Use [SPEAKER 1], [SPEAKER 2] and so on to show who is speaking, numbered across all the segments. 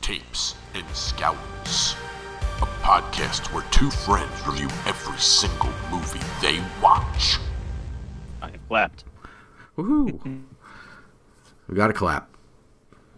[SPEAKER 1] Tapes and Scowls, a podcast where two friends review every single movie they watch.
[SPEAKER 2] I clapped.
[SPEAKER 3] Woohoo! we got a clap.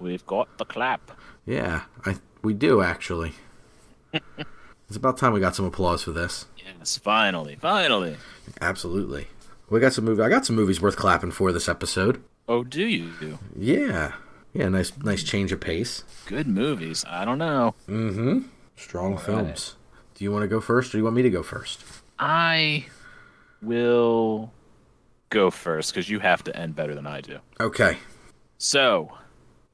[SPEAKER 2] We've got the clap.
[SPEAKER 3] Yeah, I we do actually. it's about time we got some applause for this.
[SPEAKER 2] Yes, finally, finally.
[SPEAKER 3] Absolutely. We got some movie. I got some movies worth clapping for this episode.
[SPEAKER 2] Oh, do you?
[SPEAKER 3] Yeah, yeah. Nice, nice change of pace.
[SPEAKER 2] Good movies. I don't know.
[SPEAKER 3] Mm-hmm. Strong films. Do you want to go first, or do you want me to go first?
[SPEAKER 2] I will go first because you have to end better than I do.
[SPEAKER 3] Okay.
[SPEAKER 2] So,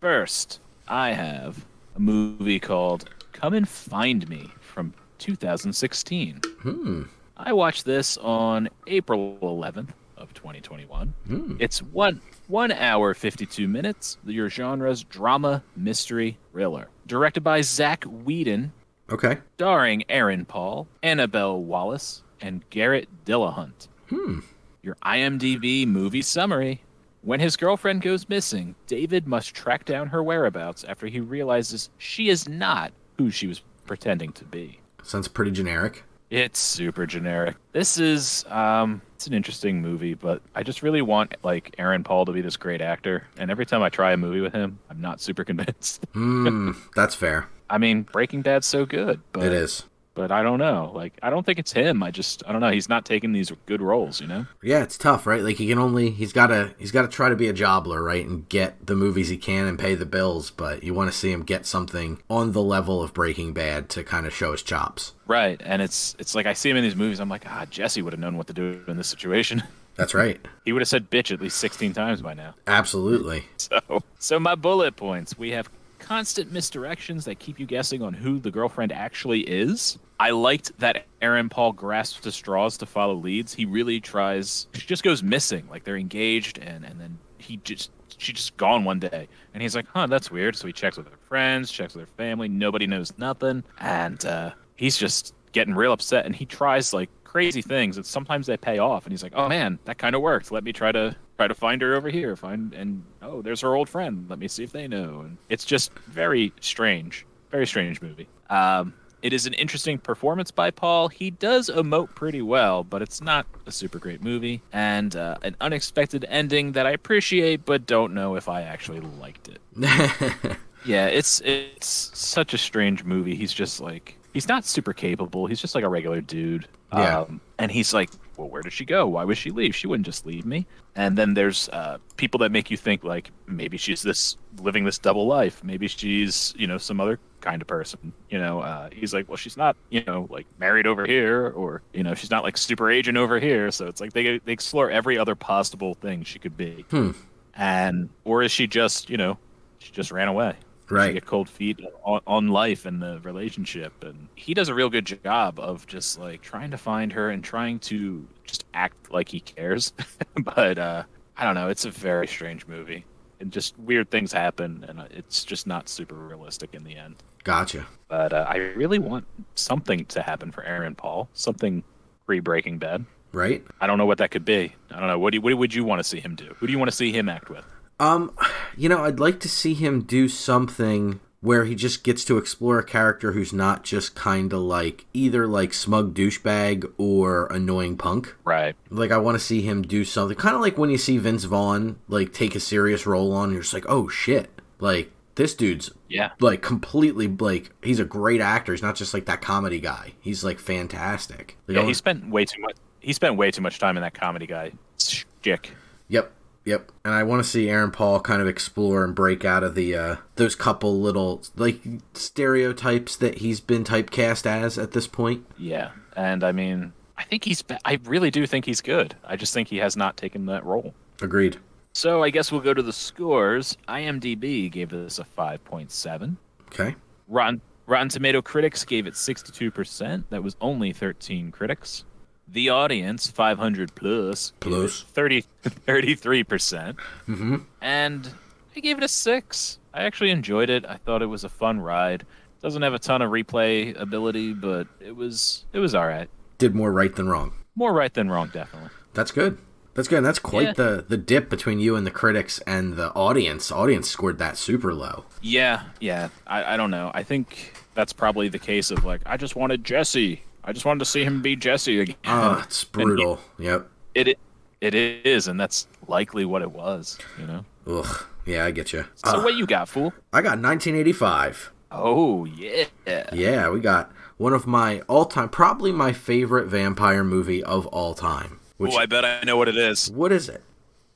[SPEAKER 2] first, I have a movie called Come and Find Me from 2016.
[SPEAKER 3] Hmm.
[SPEAKER 2] I watched this on April 11th of 2021.
[SPEAKER 3] Hmm.
[SPEAKER 2] It's one one hour 52 minutes. Your genre's drama, mystery, thriller. Directed by Zack Whedon,
[SPEAKER 3] Okay.
[SPEAKER 2] starring Aaron Paul, Annabelle Wallis, and Garret Dillahunt.
[SPEAKER 3] Hmm.
[SPEAKER 2] Your IMDb movie summary. When his girlfriend goes missing, David must track down her whereabouts after he realizes she is not who she was pretending to be.
[SPEAKER 3] Sounds pretty generic.
[SPEAKER 2] It's super generic. This is um it's an interesting movie, but I just really want like Aaron Paul to be this great actor. And every time I try a movie with him, I'm not super convinced.
[SPEAKER 3] Hmm. that's fair.
[SPEAKER 2] I mean, Breaking Bad's so good, but
[SPEAKER 3] It is.
[SPEAKER 2] But I don't know. Like I don't think it's him. I just I don't know. He's not taking these good roles, you know?
[SPEAKER 3] Yeah, it's tough, right? Like he can only he's got to he's got to try to be a jobbler, right, and get the movies he can and pay the bills. But you want to see him get something on the level of Breaking Bad to kind of show his chops.
[SPEAKER 2] Right. And it's it's like I see him in these movies, I'm like, ah, Jesse would have known what to do in this situation.
[SPEAKER 3] That's right.
[SPEAKER 2] he would have said bitch at least 16 times by now.
[SPEAKER 3] Absolutely.
[SPEAKER 2] So, so my bullet points: we have constant misdirections that keep you guessing on who the girlfriend actually is. I liked that Aaron Paul grasps the straws to follow leads. He really tries. She just goes missing. Like they're engaged, and and then he just she just gone one day, and he's like, huh, that's weird. So he checks with her friends, checks with her family. Nobody knows nothing, and uh, he's just getting real upset. And he tries like crazy things, and sometimes they pay off. And he's like, oh man, that kind of worked. Let me try to try to find her over here. Find and oh, there's her old friend. Let me see if they know. And it's just very strange, very strange movie. Um, it is an interesting performance by Paul. He does emote pretty well, but it's not a super great movie. And uh, an unexpected ending that I appreciate, but don't know if I actually liked it. Yeah, it's it's such a strange movie. He's just like he's not super capable. He's just like a regular dude.
[SPEAKER 3] Yeah.
[SPEAKER 2] Um, and he's like, well, where did she go? Why would she leave? She wouldn't just leave me. And then there's uh, people that make you think like maybe she's this living this double life. Maybe she's you know some other kind of person. You know, uh, he's like, well, she's not you know like married over here, or you know she's not like super agent over here. So it's like they they explore every other possible thing she could be.
[SPEAKER 3] Hmm.
[SPEAKER 2] And or is she just you know she just ran away?
[SPEAKER 3] Right.
[SPEAKER 2] get cold feet on, on life and the relationship. And he does a real good job of just like trying to find her and trying to just act like he cares. But uh i don't know. It's a very strange movie. And just weird things happen and uh, it's just not super realistic in the end.
[SPEAKER 3] Gotcha.
[SPEAKER 2] but uh, i really want something to happen for aaron paul. Something pre-breaking bad.
[SPEAKER 3] Right.
[SPEAKER 2] i don't know what that could be. I don't know. What, do you, what would you want to see him do? Who do you want to see him act with
[SPEAKER 3] Um, you know, I'd like to see him do something where he just gets to explore a character who's not just kind of like either like smug douchebag or annoying punk.
[SPEAKER 2] right
[SPEAKER 3] Like I want to see him do something kind of like when you see Vince Vaughn like take a serious role on, you're just like, oh shit, like this dude's
[SPEAKER 2] yeah
[SPEAKER 3] like completely like he's a great actor. He's not just like that comedy guy. He's like fantastic. Like,
[SPEAKER 2] yeah he spent way too much he spent way too much time in that comedy guy chick
[SPEAKER 3] Yep, yep. And I want to see Aaron Paul kind of explore and break out of the uh, those couple little like stereotypes that he's been typecast as at this point.
[SPEAKER 2] Yeah, and I mean, I think he's I really do think he's good. I just think he has not taken that role.
[SPEAKER 3] Agreed.
[SPEAKER 2] So I guess we'll go to the scores. IMDb gave this a five point seven.
[SPEAKER 3] Okay.
[SPEAKER 2] Rotten Rotten Tomato critics gave it sixty two percent. That was only thirteen critics. The audience, five hundred plus,
[SPEAKER 3] Plus.
[SPEAKER 2] 30 33 percent,
[SPEAKER 3] Mm-hmm.
[SPEAKER 2] and I gave it a six. I actually enjoyed it. I thought it was a fun ride. Doesn't have a ton of replay ability, but it was it was all right.
[SPEAKER 3] Did more right than wrong.
[SPEAKER 2] More right than wrong, definitely.
[SPEAKER 3] That's good. That's good. And that's quite
[SPEAKER 2] Yeah.
[SPEAKER 3] the the dip between you and the critics and the audience. Audience scored that super low.
[SPEAKER 2] Yeah, yeah. I, I don't know. I think that's probably the case of like I just wanted Jesse. I just wanted to see him be Jesse again.
[SPEAKER 3] Oh, it's
[SPEAKER 2] And
[SPEAKER 3] brutal. Yep.
[SPEAKER 2] it, it it is, and that's likely what it was. You know.
[SPEAKER 3] Ugh. Yeah, I get you.
[SPEAKER 2] So ah, what you got, fool?
[SPEAKER 3] I got 1985.
[SPEAKER 2] Oh yeah.
[SPEAKER 3] Yeah, we got one of my all time, probably my favorite vampire movie of all time.
[SPEAKER 2] Oh, I bet I know what it is.
[SPEAKER 3] what is it?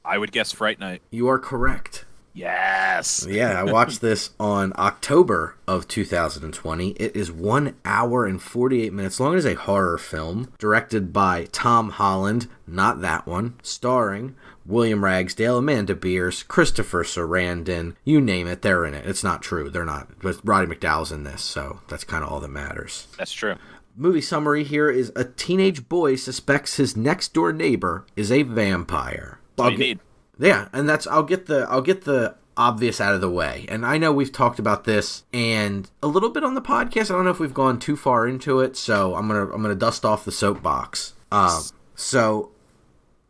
[SPEAKER 2] I would guess Fright Night.
[SPEAKER 3] You are correct.
[SPEAKER 2] Yes.
[SPEAKER 3] Yeah, I watched this on October of 2020. It is one hour and 48 minutes long. It is a horror film directed by Tom Holland, not that one, starring William Ragsdale, Amanda Bearse, Christopher Sarandon, you name it, they're in it. It's not true, they're not. But Roddy McDowall's in this, so that's kind of all that matters.
[SPEAKER 2] That's true.
[SPEAKER 3] Movie summary here is a teenage boy suspects his next door neighbor is a vampire.
[SPEAKER 2] That's all you need.
[SPEAKER 3] Yeah, and that's I'll get the I'll get the obvious out of the way. And I know we've talked about this and a little bit on the podcast. I don't know if we've gone too far into it, so I'm gonna I'm gonna dust off the soapbox. Um, so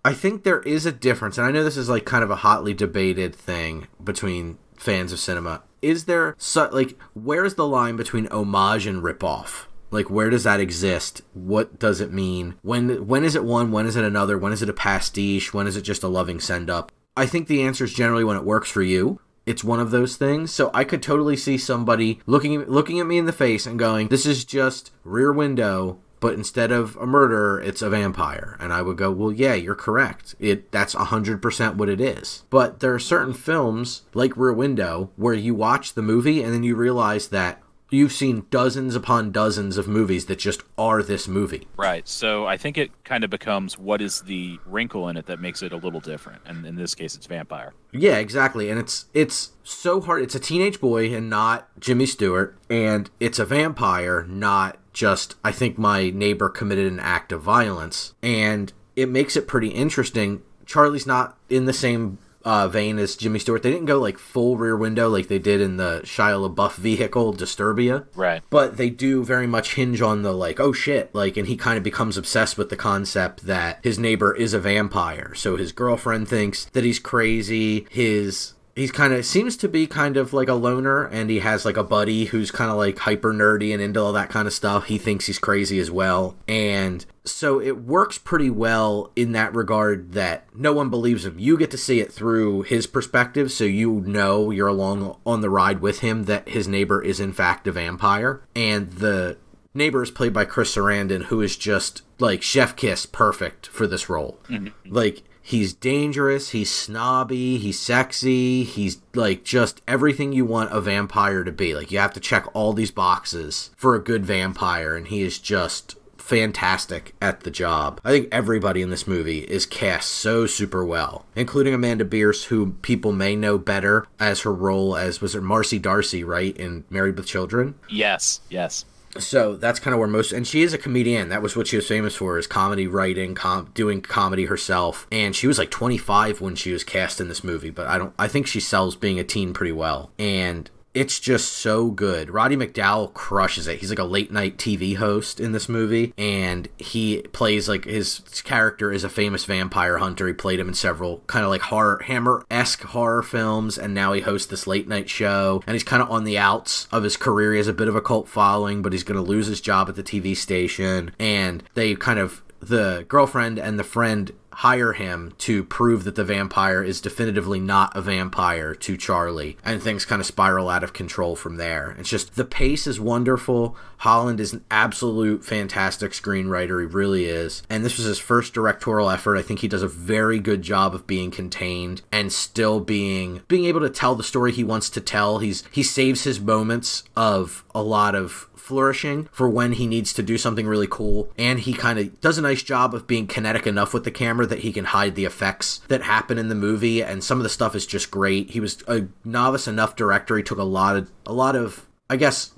[SPEAKER 3] I think there is a difference, and I know this is like kind of a hotly debated thing between fans of cinema. Is there so, like where's the line between homage and ripoff? Like where does that exist? What does it mean? When when is it one? When is it another? When is it a pastiche? When is it just a loving send up? I think the answer is generally when it works for you. It's one of those things. So I could totally see somebody looking looking at me in the face and going, "This is just Rear Window but instead of a murderer, it's a vampire. And I would go, well, yeah, you're correct. It that's hundred percent what it is. But there are certain films like Rear Window where you watch the movie and then you realize that you've seen dozens upon dozens of movies that just are this movie.
[SPEAKER 2] Right. So I think it kind of becomes what is the wrinkle in it that makes it a little different, and in this case, it's vampire.
[SPEAKER 3] Yeah, exactly. And it's it's so hard. It's a teenage boy and not Jimmy Stewart, and it's a vampire, not just I think my neighbor committed an act of violence, and it makes it pretty interesting. Charlie's not in the same uh, vein as Jimmy Stewart. They didn't go like full Rear Window like they did in the Shia LaBeouf vehicle Disturbia
[SPEAKER 2] Right.
[SPEAKER 3] but they do very much hinge on the like oh shit like and he kind of becomes obsessed with the concept that his neighbor is a vampire so his girlfriend thinks that he's crazy his he's kind of seems to be kind of like a loner and he has like a buddy who's kind of like hyper nerdy and into all that kind of stuff. He thinks he's crazy as well. And so it works pretty well in that regard that no one believes him. You get to see it through his perspective so you know you're along on the ride with him that his neighbor is in fact a vampire. And the neighbor is played by chris sarandon who is just like chef kiss perfect for this role. Mm-hmm. Like he's dangerous he's snobby he's sexy he's like just everything you want a vampire to be like you have to check all these boxes for a good vampire and he is just fantastic at the job. I think everybody in this movie is cast so super well, including Amanda Bearse, who people may know better as her role as was it Marcy D'Arcy, right, in Married with Children.
[SPEAKER 2] Yes. Yes.
[SPEAKER 3] So that's kind of where most, and she is a comedian. That was what she was famous for, is comedy writing, com- doing comedy herself. And she was like 25 when she was cast in this movie, but I don't, I think she sells being a teen pretty well. And it's just so good. Roddy McDowall crushes it. He's like a late night TV host in this movie, and he plays like his character is a famous vampire hunter. He played him in several kind of like horror, Hammer esque horror films, and now he hosts this late night show. And he's kind of on the outs of his career. He has a bit of a cult following, but he's going to lose his job at the TV station. And they kind of the girlfriend and the friend hire him to prove that the vampire is definitively not a vampire to Charlie, and things kind of spiral out of control from there. It's just the pace is wonderful. Holland is an absolute fantastic screenwriter, he really is. And this was his first directorial effort. I think he does a very good job of being contained and still being being able to tell the story he wants to tell. He's he saves his moments of a lot of flourishing for when he needs to do something really cool. And he kind of does a nice job of being kinetic enough with the camera that he can hide the effects that happen in the movie. And some of the stuff is just great. He was a novice enough director. He took a lot of, a lot of, I guess,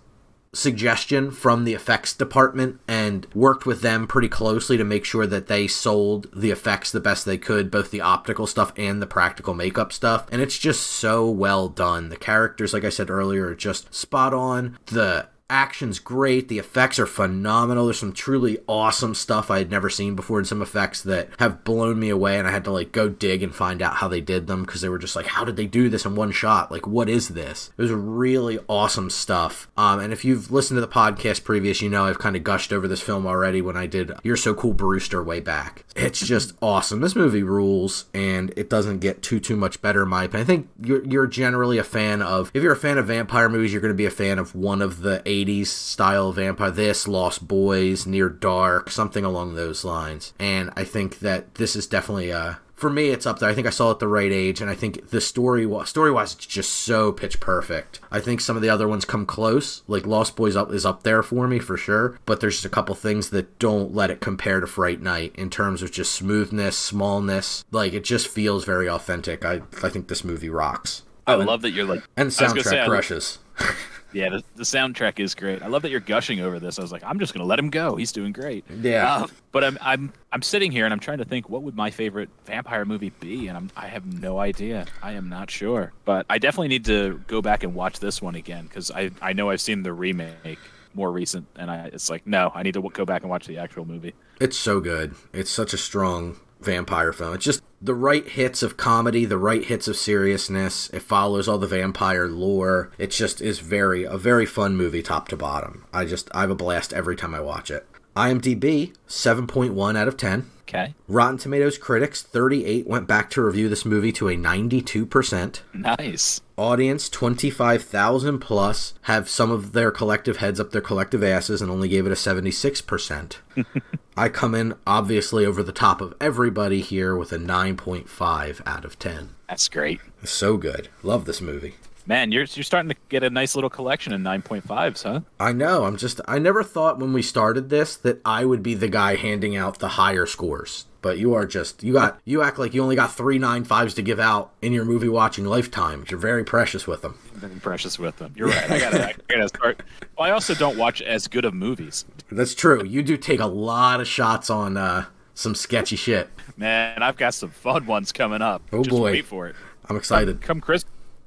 [SPEAKER 3] suggestion from the effects department and worked with them pretty closely to make sure that they sold the effects the best they could, both the optical stuff and the practical makeup stuff. And it's just so well done. The characters, like I said earlier, are just spot on. The action's great. The effects are phenomenal. There's some truly awesome stuff I had never seen before, and some effects that have blown me away. And I had to like go dig and find out how they did them because they were just like, how did they do this in one shot? Like, what is this? It was really awesome stuff. Um, and if you've listened to the podcast previous, you know I've kind of gushed over this film already when I did You're So Cool Brewster way back. It's just awesome. This movie rules, and it doesn't get too too much better in my opinion. I think you're you're generally a fan of if you're a fan of vampire movies, you're going to be a fan of one of the 80s style vampire. This Lost Boys, Near Dark, something along those lines. And I think that this is definitely a for me, it's up there. I think I saw it at the right age, and I think the story story wise, it's just so pitch perfect. I think some of the other ones come close. Like Lost Boys up is up there for me for sure, but there's just a couple things that don't let it compare to Fright Night in terms of just smoothness, smallness. Like it just feels very authentic. I I think this movie rocks.
[SPEAKER 2] I love that you're like
[SPEAKER 3] and
[SPEAKER 2] I was gonna
[SPEAKER 3] soundtrack
[SPEAKER 2] say,
[SPEAKER 3] crushes.
[SPEAKER 2] Yeah, the, the soundtrack is great. I love that you're gushing over this. I was like, I'm just gonna let him go. He's doing great.
[SPEAKER 3] Yeah.
[SPEAKER 2] Uh, but I'm I'm I'm sitting here and I'm trying to think what would my favorite vampire movie be, and I'm I have no idea. I am not sure. But I definitely need to go back and watch this one again because I I know I've seen the remake more recent, and I it's like no, I need to go back and watch the actual movie.
[SPEAKER 3] It's so good. It's such a strong vampire film. It's just the right hits of comedy, the right hits of seriousness. It follows all the vampire lore. It just is very a very fun movie top to bottom. I just I have a blast every time I watch it. IMDb 7.1 out of 10.
[SPEAKER 2] Okay,
[SPEAKER 3] Rotten Tomatoes critics 38 went back to review this movie to a 92%.
[SPEAKER 2] nice.
[SPEAKER 3] Audience 25,000 plus have some of their collective heads up their collective asses and only gave it a 76%. I come in obviously over the top of everybody here with a 9.5 out of 10.
[SPEAKER 2] That's great.
[SPEAKER 3] So good. Love this movie.
[SPEAKER 2] Man, you're you're starting to get a nice little collection of 9.5s, huh?
[SPEAKER 3] I know. I'm just I never thought when we started this that I would be the guy handing out the higher scores. But you are just you got you act like you only got three nine fives to give out in your movie watching lifetime. You're very precious with them.
[SPEAKER 2] Very precious with them. You're right. I gotta, I gotta start. Well, I also don't watch as good of movies.
[SPEAKER 3] That's true. You do take a lot of shots on uh, some sketchy shit.
[SPEAKER 2] Man, I've got some fun ones coming up.
[SPEAKER 3] Oh,
[SPEAKER 2] Just
[SPEAKER 3] boy.
[SPEAKER 2] wait for it.
[SPEAKER 3] I'm excited.
[SPEAKER 2] Come Chris,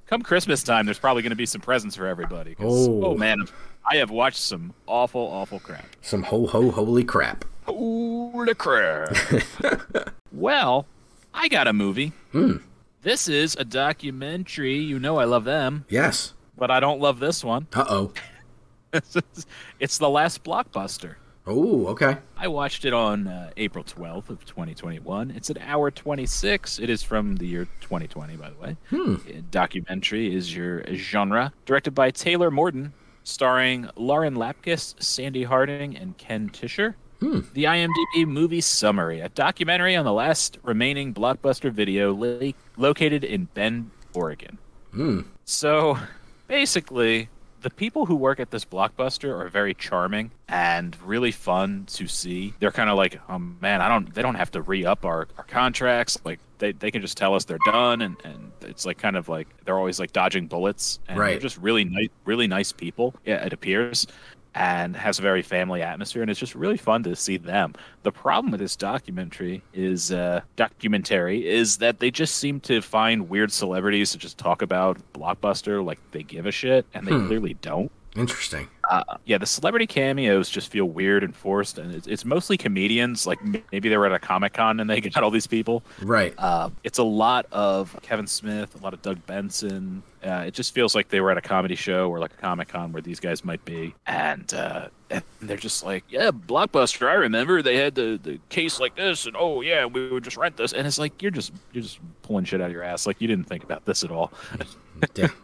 [SPEAKER 2] come Christmas time, there's probably going to be some presents for everybody.
[SPEAKER 3] Oh.
[SPEAKER 2] oh man, I have watched some awful, awful crap.
[SPEAKER 3] Some ho ho holy crap.
[SPEAKER 2] Holy crap! well, I got a movie.
[SPEAKER 3] Hmm.
[SPEAKER 2] This is a documentary. You know I love them,
[SPEAKER 3] Yes.
[SPEAKER 2] but I don't love this one.
[SPEAKER 3] Uh oh.
[SPEAKER 2] it's the last blockbuster.
[SPEAKER 3] Oh, okay.
[SPEAKER 2] I watched it on uh, April 12th of 2021. It's an hour 26. It is from the year 2020, by the way.
[SPEAKER 3] Hmm.
[SPEAKER 2] Documentary is your genre. Directed by Taylor Morden, starring Lauren Lapkus, Sandi Harding, and Ken Tischer.
[SPEAKER 3] Hmm.
[SPEAKER 2] The IMDb movie summary: A documentary on the last remaining blockbuster video lo- located in Bend, Oregon.
[SPEAKER 3] Hmm.
[SPEAKER 2] So basically, the people who work at this blockbuster are very charming and really fun to see. They're kind of like, oh man, I don't, they don't have to re up our, our contracts. Like they, they can just tell us they're done. And, and it's like kind of like they're always like dodging bullets. And
[SPEAKER 3] Right.
[SPEAKER 2] they're just really nice, really nice people. Yeah, it appears. And has a very family atmosphere, and it's just really fun to see them. The problem with this documentary is uh, documentary is that they just seem to find weird celebrities to just talk about Blockbuster like they give a shit, and they
[SPEAKER 3] Hmm.
[SPEAKER 2] clearly don't.
[SPEAKER 3] Interesting.
[SPEAKER 2] Uh, yeah, the celebrity cameos just feel weird and forced, and it's, it's mostly comedians. Like maybe they were at a comic con and they got all these people.
[SPEAKER 3] Right.
[SPEAKER 2] Uh, it's a lot of Kevin Smith, a lot of Doug Benson. Uh, it just feels like they were at a comedy show or like a comic con where these guys might be, and, uh, and they're just like, yeah, Blockbuster. I remember they had the, the case like this, and oh yeah, we would just rent this, and it's like you're just you're just pulling shit out of your ass. Like you didn't think about this at all.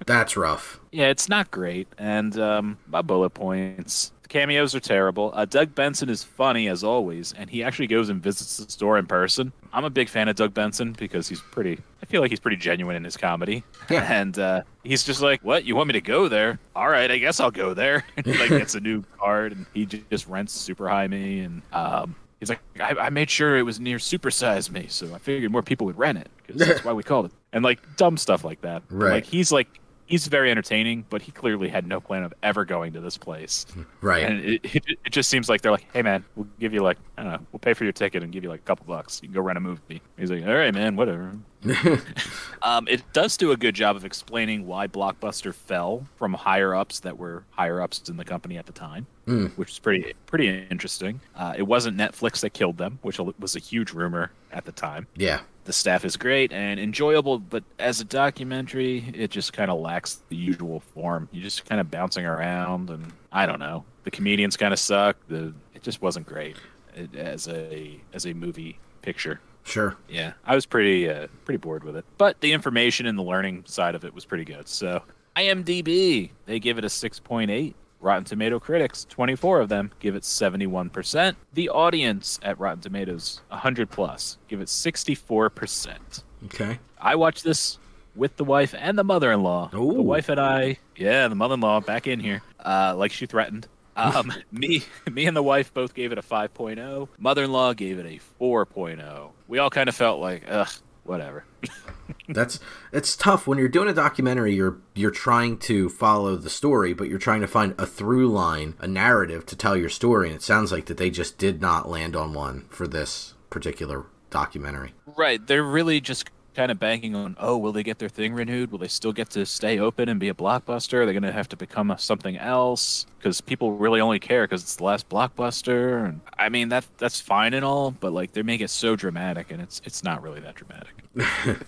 [SPEAKER 3] That's rough.
[SPEAKER 2] Yeah, it's not great. And um, my bullet points. Cameos are terrible. Uh, Doug Benson is funny as always, and he actually goes and visits the store in person. I'm a big fan of Doug Benson because he's pretty. I feel like he's pretty genuine in his comedy. And uh, he's just like, "What? You want me to go there? All right, I guess I'll go there." And he like gets a new card, and he just rents Super High Me, and um, he's like, I, "I made sure it was near Super Size Me, so I figured more people would rent it because that's why we called it." And like dumb stuff like that.
[SPEAKER 3] Right.
[SPEAKER 2] Like he's like he's very entertaining, but he clearly had no plan of ever going to this place.
[SPEAKER 3] Right.
[SPEAKER 2] And it, it, it just seems like they're like, hey man, we'll give you like I don't know, we'll pay for your ticket and give you like a couple bucks. You can go rent a movie. He's like, all right man, whatever. um, it does do a good job of explaining why Blockbuster fell from higher ups that were higher ups in the company at the time,
[SPEAKER 3] Mm.
[SPEAKER 2] which is pretty pretty interesting. Uh, it wasn't Netflix that killed them, which was a huge rumor at the time.
[SPEAKER 3] Yeah.
[SPEAKER 2] The staff is great and enjoyable, but as a documentary, it just kind of lacks the usual form. You're just kind of bouncing around, and I don't know. The comedians kind of suck. The it just wasn't great it, as a as a movie picture.
[SPEAKER 3] Sure.
[SPEAKER 2] Yeah, I was pretty uh, pretty bored with it, but the information and the learning side of it was pretty good. So IMDb they give it a six point eight. Rotten Tomato critics, 24 of them, give it 71%. The audience at Rotten Tomatoes, 100 plus, give it 64%.
[SPEAKER 3] Okay.
[SPEAKER 2] I watched this with the wife and the mother-in-law.
[SPEAKER 3] Ooh.
[SPEAKER 2] The wife and I, yeah, the mother-in-law back in here, uh, like she threatened. Um, me, me and the wife both gave it a 5.0. Mother-in-law gave it a 4.0. We all kind of felt like, ugh, whatever.
[SPEAKER 3] That's it's tough when you're doing a documentary. You're you're trying to follow the story, but you're trying to find a through line, a narrative to tell your story. And it sounds like that they just did not land on one for this particular documentary.
[SPEAKER 2] Right. They're really just kind of banking on, oh, will they get their thing renewed? Will they still get to stay open and be a blockbuster? Are they going to have to become a, something else? Because people really only care because it's the last blockbuster. And I mean, that that's fine and all, but like they make it so dramatic, and it's it's not really that dramatic.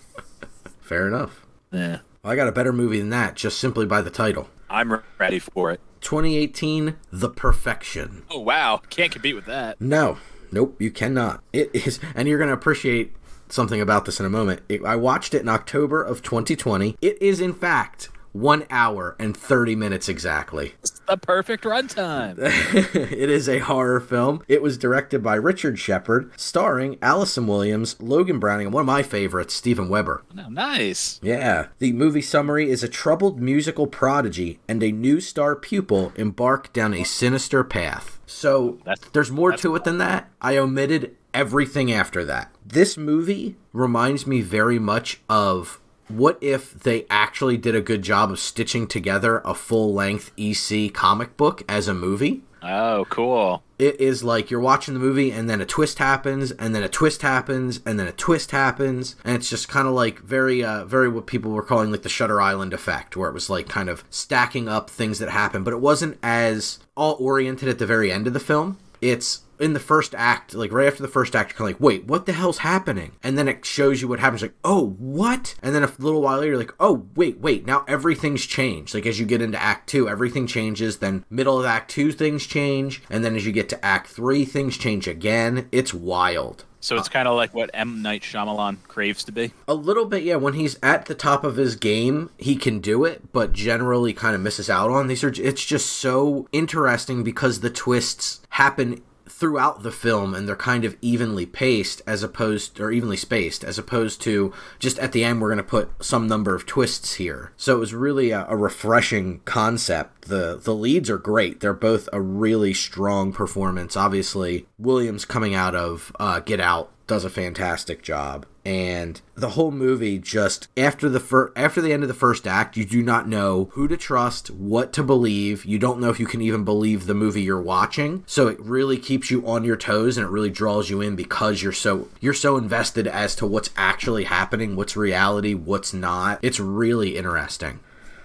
[SPEAKER 3] Fair enough.
[SPEAKER 2] Yeah.
[SPEAKER 3] Well, I got a better movie than that, just simply by the title.
[SPEAKER 2] I'm ready for it.
[SPEAKER 3] 2018, The Perfection.
[SPEAKER 2] Oh wow, can't compete with that.
[SPEAKER 3] No, nope, you cannot. It is, and you're going to appreciate something about this in a moment. It, I watched it in October of 2020. It is, in fact, one hour and 30 minutes exactly.
[SPEAKER 2] It's the perfect runtime.
[SPEAKER 3] it is a horror film. It was directed by Richard Shepard, starring Allison Williams, Logan Browning, and one of my favorites, Steven Weber.
[SPEAKER 2] no, nice.
[SPEAKER 3] Yeah. The movie summary is a troubled musical prodigy and a new star pupil embark down a sinister path. So
[SPEAKER 2] That's-
[SPEAKER 3] there's more to it than that. I omitted everything after that. This movie reminds me very much of what if they actually did a good job of stitching together a full length EC comic book as a movie?
[SPEAKER 2] Oh, cool.
[SPEAKER 3] it is like you're watching the movie and then a twist happens and then a twist happens and then a twist happens and it's just kind of like very uh very what people were calling like the shutter island effect where it was like kind of stacking up things that happen but it wasn't as all oriented at the very end of the film it's in the first act, like right after the first act, you're kind of like, wait, what the hell's happening? And then it shows you what happens, like, oh, what? And then a little while later, like, oh, wait, wait, now everything's changed. Like as you get into Act Two, everything changes. Then middle of Act Two, things change, and then as you get to Act Three, things change again. It's wild.
[SPEAKER 2] So it's kind of like what M Night Shyamalan craves to be.
[SPEAKER 3] A little bit, yeah. When he's at the top of his game, he can do it, but generally kind of misses out on these. Are it's just so interesting because the twists happen throughout the film and they're kind of evenly paced as opposed or evenly spaced as opposed to just at the end we're going to put some number of twists here. So it was really a, a refreshing concept. The the leads are great. They're both a really strong performance. Obviously williams coming out of uh, get out does a fantastic job. And the whole movie just after the fir- after the end of the first act you do not know who to trust what to believe. You don't know if you can even believe the movie you're watching. So it really keeps you on your toes and it really draws you in because you're so you're so invested as to what's actually happening what's reality what's not. It's really interesting.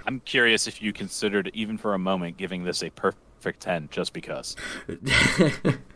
[SPEAKER 2] I'm curious if you considered, even for a moment, giving this a perfect 10 just because.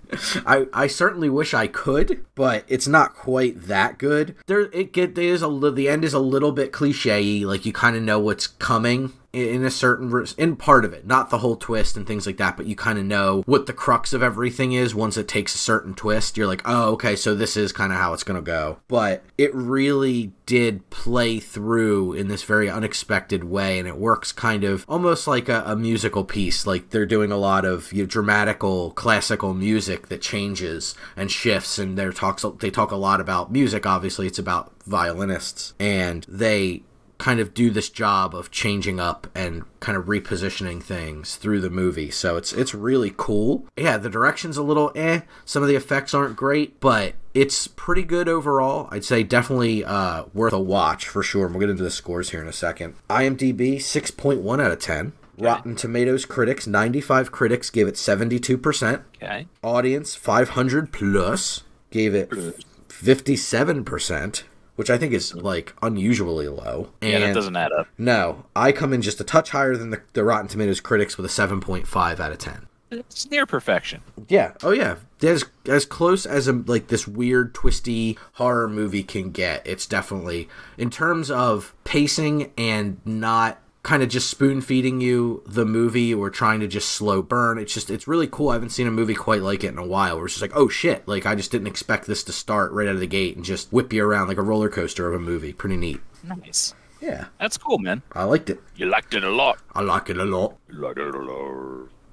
[SPEAKER 3] I, I certainly wish I could, but it's not quite that good. There it get there is a the end is a little bit cliche like you kind of know what's coming in, a certain in part of it, not the whole twist and things like that, but you kind of know what the crux of everything is once it takes a certain twist. You're like, "Oh, okay, so this is kind of how it's going to go." But it really did play through in this very unexpected way and it works kind of almost like a, a musical piece like they're doing a lot of you know, dramatical classical music that changes and shifts and they talks they talk a lot about music obviously it's about violinists and they kind of do this job of changing up and kind of repositioning things through the movie. So it's it's really cool. Yeah, the direction's a little eh. Some of the effects aren't great, but it's pretty good overall. I'd say definitely uh, worth a watch for sure. And we'll get into the scores here in a second. IMDb 6.1 out of 10. Rotten Tomatoes critics, 95 critics gave it 72%.
[SPEAKER 2] Okay.
[SPEAKER 3] Audience 500 plus gave it 57%. Which I think is like unusually low. And
[SPEAKER 2] Yeah, that doesn't add up.
[SPEAKER 3] no, I come in just a touch higher than the, the Rotten Tomatoes critics with a 7.5 out of 10.
[SPEAKER 2] It's near perfection.
[SPEAKER 3] Yeah. Oh yeah. As as close as a like this weird twisty horror movie can get. It's definitely in terms of pacing and not kind of just spoon feeding you the movie or trying to just slow burn. It's just it's really cool. I haven't seen a movie quite like it in a while. Where it's just like, oh shit, like I just didn't expect this to start right out of the gate and just whip you around like a roller coaster of a movie. Pretty neat.
[SPEAKER 2] Nice.
[SPEAKER 3] Yeah.
[SPEAKER 2] That's cool, man.
[SPEAKER 3] I liked it.
[SPEAKER 2] You liked it a lot.
[SPEAKER 3] I like it a lot.
[SPEAKER 2] You liked it a lot.